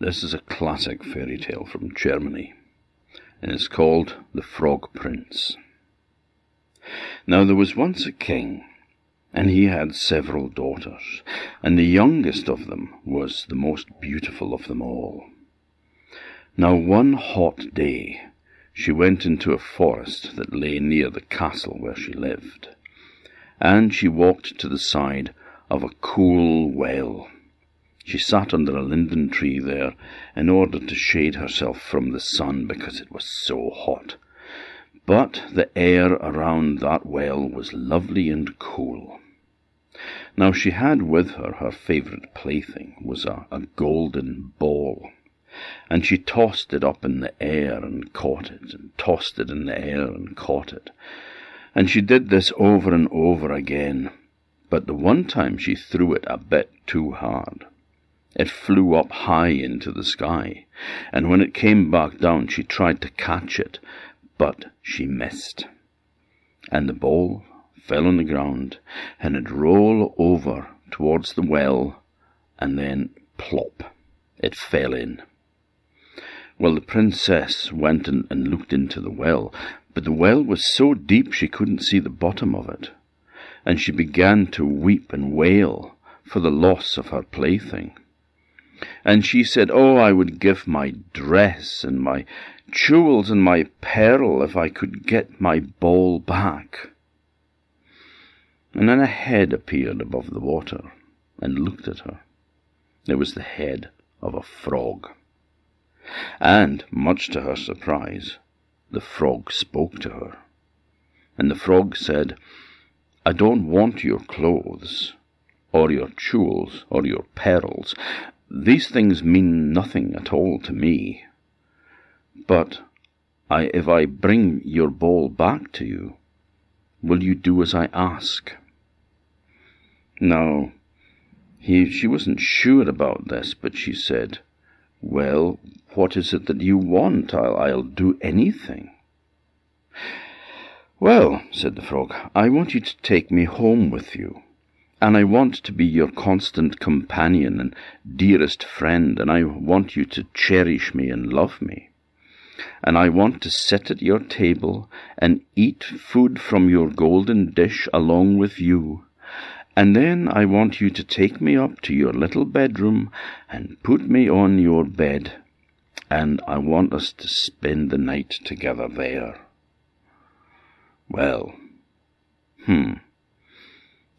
This is a classic fairy tale from Germany, and it's called The Frog Prince. Now there was once a king, and he had several daughters, and the youngest of them was the most beautiful of them all. Now one hot day she went into a forest that lay near the castle where she lived, and she walked to the side of a cool well she sat under a linden tree there in order to shade herself from the sun because it was so hot. But the air around that well was lovely and cool. Now she had with her her favourite plaything was a, a golden ball, and she tossed it up in the air and caught it, and tossed it in the air and caught it. And she did this over and over again, but the one time she threw it a bit too hard. It flew up high into the sky, and when it came back down she tried to catch it, but she missed. And the ball fell on the ground, and it rolled over towards the well, and then plop, it fell in. Well, the princess went and, and looked into the well, but the well was so deep she couldn't see the bottom of it, and she began to weep and wail for the loss of her plaything. And she said, Oh, I would give my dress and my jewels and my pearl if I could get my ball back. And then a head appeared above the water and looked at her. It was the head of a frog. And, much to her surprise, the frog spoke to her. And the frog said, I don't want your clothes, or your jewels, or your pearls. These things mean nothing at all to me. But I, if I bring your ball back to you, will you do as I ask? Now, he, she wasn't sure about this, but she said, Well, what is it that you want? I'll, I'll do anything. Well, said the frog, I want you to take me home with you and I want to be your constant companion and dearest friend, and I want you to cherish me and love me. And I want to sit at your table and eat food from your golden dish along with you. And then I want you to take me up to your little bedroom and put me on your bed. And I want us to spend the night together there. Well, hmm.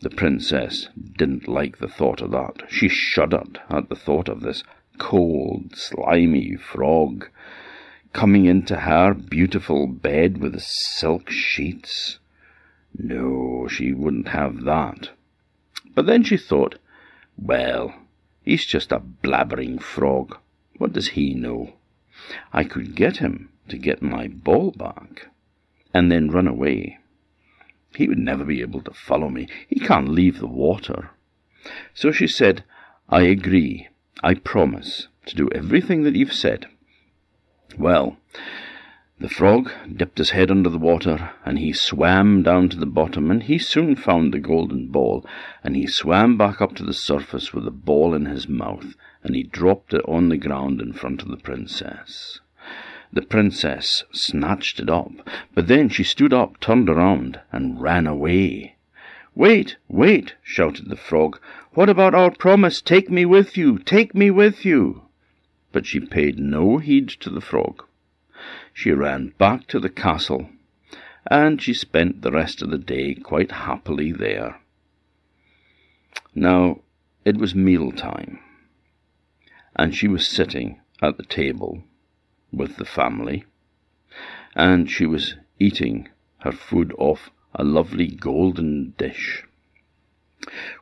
The princess didn't like the thought of that. She shuddered at the thought of this cold, slimy frog coming into her beautiful bed with the silk sheets. No, she wouldn't have that. But then she thought, well, he's just a blabbering frog. What does he know? I could get him to get my ball back, and then run away. He would never be able to follow me. He can't leave the water. So she said, I agree. I promise to do everything that you've said. Well, the frog dipped his head under the water, and he swam down to the bottom, and he soon found the golden ball, and he swam back up to the surface with the ball in his mouth, and he dropped it on the ground in front of the princess. The princess snatched it up, but then she stood up, turned around, and ran away. Wait, wait, shouted the frog. What about our promise? Take me with you, take me with you. But she paid no heed to the frog. She ran back to the castle, and she spent the rest of the day quite happily there. Now, it was meal time, and she was sitting at the table with the family, and she was eating her food off a lovely golden dish.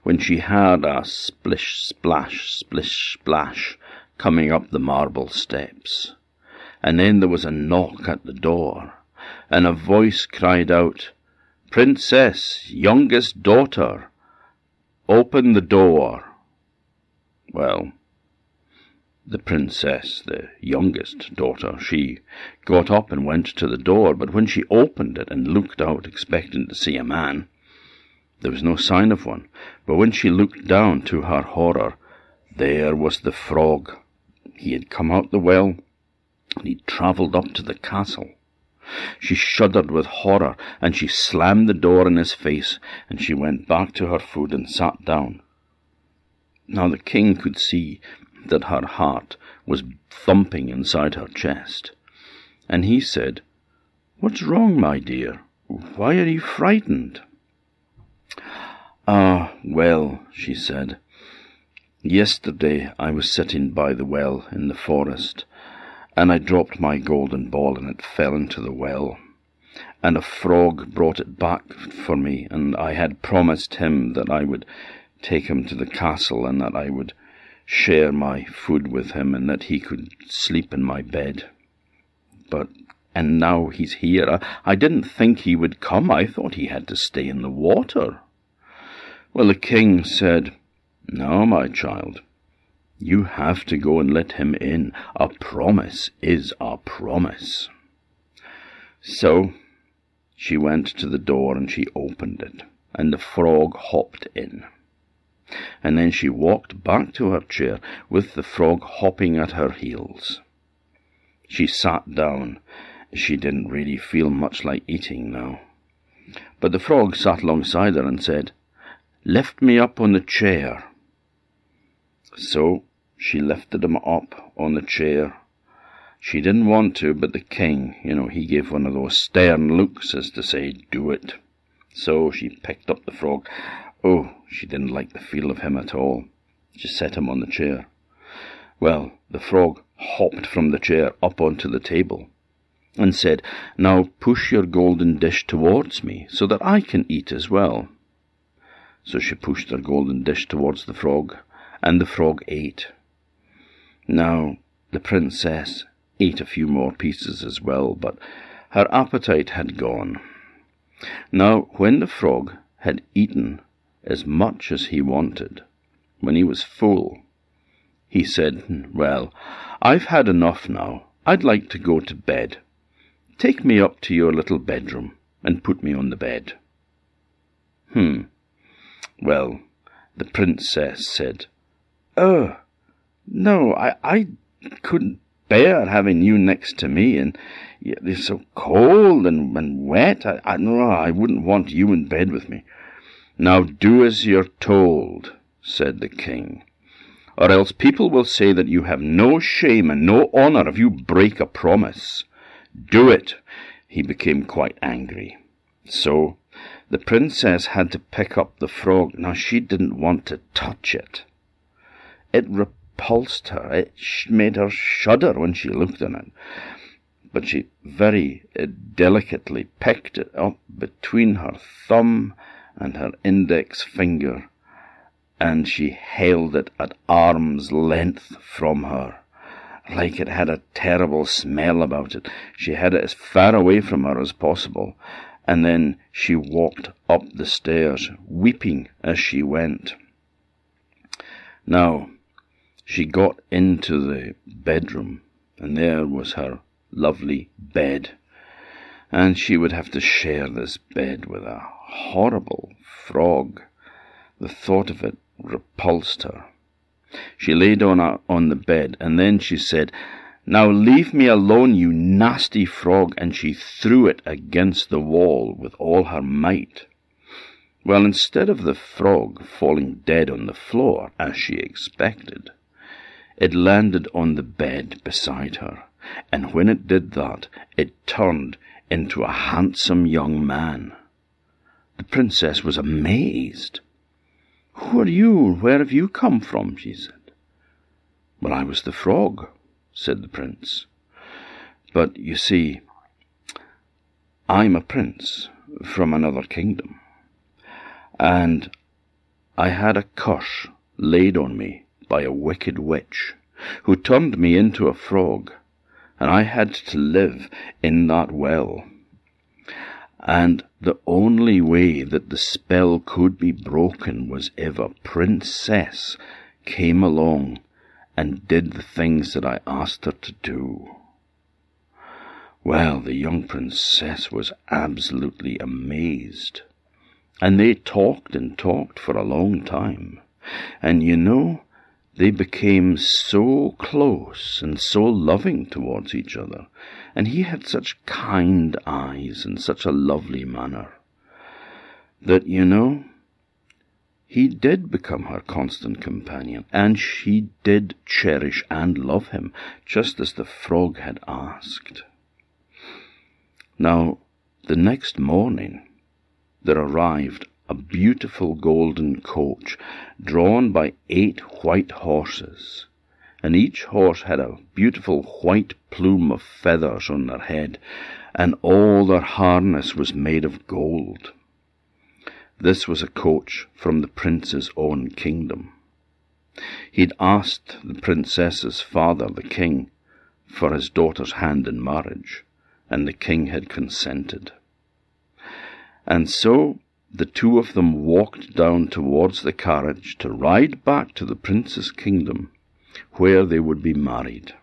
When she heard a splish splash, splish splash coming up the marble steps, and then there was a knock at the door, and a voice cried out, Princess, youngest daughter, open the door. Well, the princess, the youngest daughter, she got up and went to the door, but when she opened it and looked out, expecting to see a man, there was no sign of one. But when she looked down, to her horror, there was the frog, He had come out the well, and he travelled up to the castle. She shuddered with horror, and she slammed the door in his face, and she went back to her food and sat down. Now the king could see that her heart was thumping inside her chest, and he said, What's wrong, my dear? Why are you frightened? Ah, well, she said. Yesterday I was sitting by the well in the forest, and I dropped my golden ball and it fell into the well. And a frog brought it back for me, and I had promised him that I would take him to the castle and that I would share my food with him and that he could sleep in my bed. But, and now he's here. I, I didn't think he would come. I thought he had to stay in the water. Well, the king said, No, my child. You have to go and let him in. A promise is a promise. So she went to the door and she opened it, and the frog hopped in. And then she walked back to her chair with the frog hopping at her heels. She sat down. She didn't really feel much like eating now. But the frog sat alongside her and said, Lift me up on the chair. So she lifted him up on the chair. She didn't want to, but the king, you know, he gave one of those stern looks as to say, do it. So she picked up the frog. Oh, she didn't like the feel of him at all. She set him on the chair. Well, the frog hopped from the chair up onto the table and said, Now push your golden dish towards me so that I can eat as well. So she pushed her golden dish towards the frog, and the frog ate. Now, the princess ate a few more pieces as well, but her appetite had gone. Now, when the frog had eaten as much as he wanted, when he was full, he said, Well, I've had enough now. I'd like to go to bed. Take me up to your little bedroom and put me on the bed. Hmm. Well, the princess said, Oh, no, I, I couldn't bear having you next to me, and you're so cold and, and wet. I, I, no, I wouldn't want you in bed with me. Now do as you're told, said the king, or else people will say that you have no shame and no honour if you break a promise. Do it. He became quite angry. So the princess had to pick up the frog. Now she didn't want to touch it. It repulsed her. It made her shudder when she looked at it. But she very delicately picked it up between her thumb and her index finger, and she held it at arm's length from her, like it had a terrible smell about it. She had it as far away from her as possible, and then she walked up the stairs, weeping as she went. Now, she got into the bedroom, and there was her lovely bed, and she would have to share this bed with a horrible frog. The thought of it repulsed her. She lay down on the bed, and then she said, Now leave me alone, you nasty frog, and she threw it against the wall with all her might. Well, instead of the frog falling dead on the floor, as she expected, it landed on the bed beside her, and when it did that, it turned into a handsome young man. The princess was amazed. Who are you? Where have you come from? she said. Well, I was the frog, said the prince. But you see, I'm a prince from another kingdom, and I had a curse laid on me by a wicked witch, who turned me into a frog, and I had to live in that well. And the only way that the spell could be broken was if a princess came along and did the things that I asked her to do. Well, the young princess was absolutely amazed. And they talked and talked for a long time. And you know, they became so close and so loving towards each other, and he had such kind eyes and such a lovely manner, that, you know, he did become her constant companion, and she did cherish and love him, just as the frog had asked. Now, the next morning, there arrived a beautiful golden coach drawn by eight white horses, and each horse had a beautiful white plume of feathers on their head, and all their harness was made of gold. This was a coach from the prince's own kingdom. He'd asked the princess's father, the king, for his daughter's hand in marriage, and the king had consented. And so the two of them walked down towards the carriage to ride back to the prince's kingdom, where they would be married.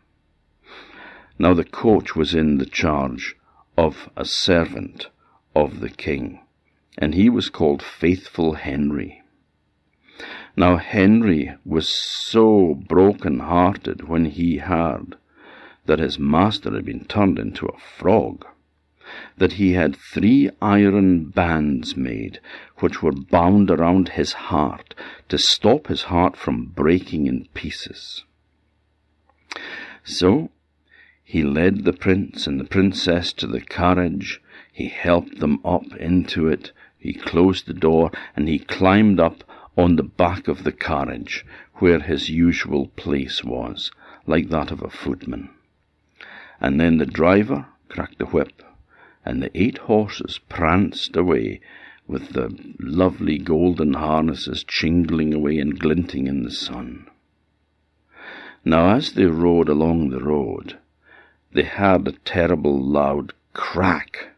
Now the coach was in the charge of a servant of the king, and he was called Faithful Henry. Now Henry was so broken hearted when he heard that his master had been turned into a frog that he had three iron bands made, which were bound around his heart, to stop his heart from breaking in pieces. So he led the prince and the princess to the carriage, he helped them up into it, he closed the door, and he climbed up on the back of the carriage, where his usual place was, like that of a footman. And then the driver cracked the whip, and the eight horses pranced away with the lovely golden harnesses jingling away and glinting in the sun. Now, as they rode along the road, they heard a terrible loud crack,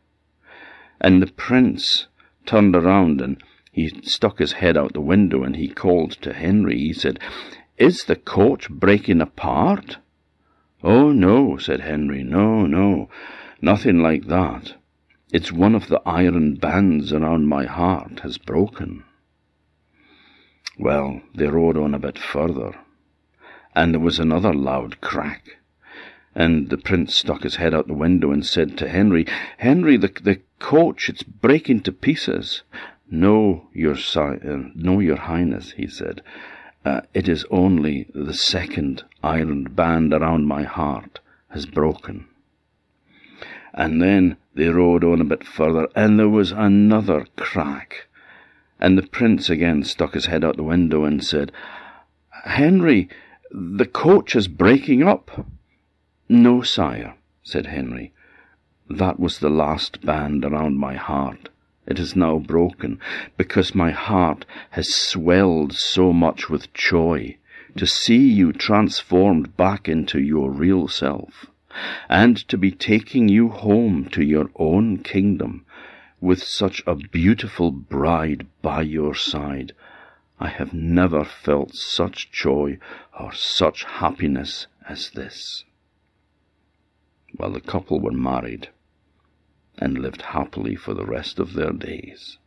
and the prince turned around and he stuck his head out the window and he called to Henry. He said, Is the coach breaking apart? Oh, no, said Henry, no, no. Nothing like that. It's one of the iron bands around my heart has broken. Well, they rode on a bit further, and there was another loud crack. And the prince stuck his head out the window and said to Henry, Henry, the, the coach, it's breaking to pieces. No, your, si- uh, no, your highness, he said. Uh, it is only the second iron band around my heart has broken. And then they rode on a bit further, and there was another crack. And the prince again stuck his head out the window and said, Henry, the coach is breaking up. No, sire, said Henry. That was the last band around my heart. It is now broken, because my heart has swelled so much with joy to see you transformed back into your real self and to be taking you home to your own kingdom with such a beautiful bride by your side. I have never felt such joy or such happiness as this. Well, the couple were married and lived happily for the rest of their days.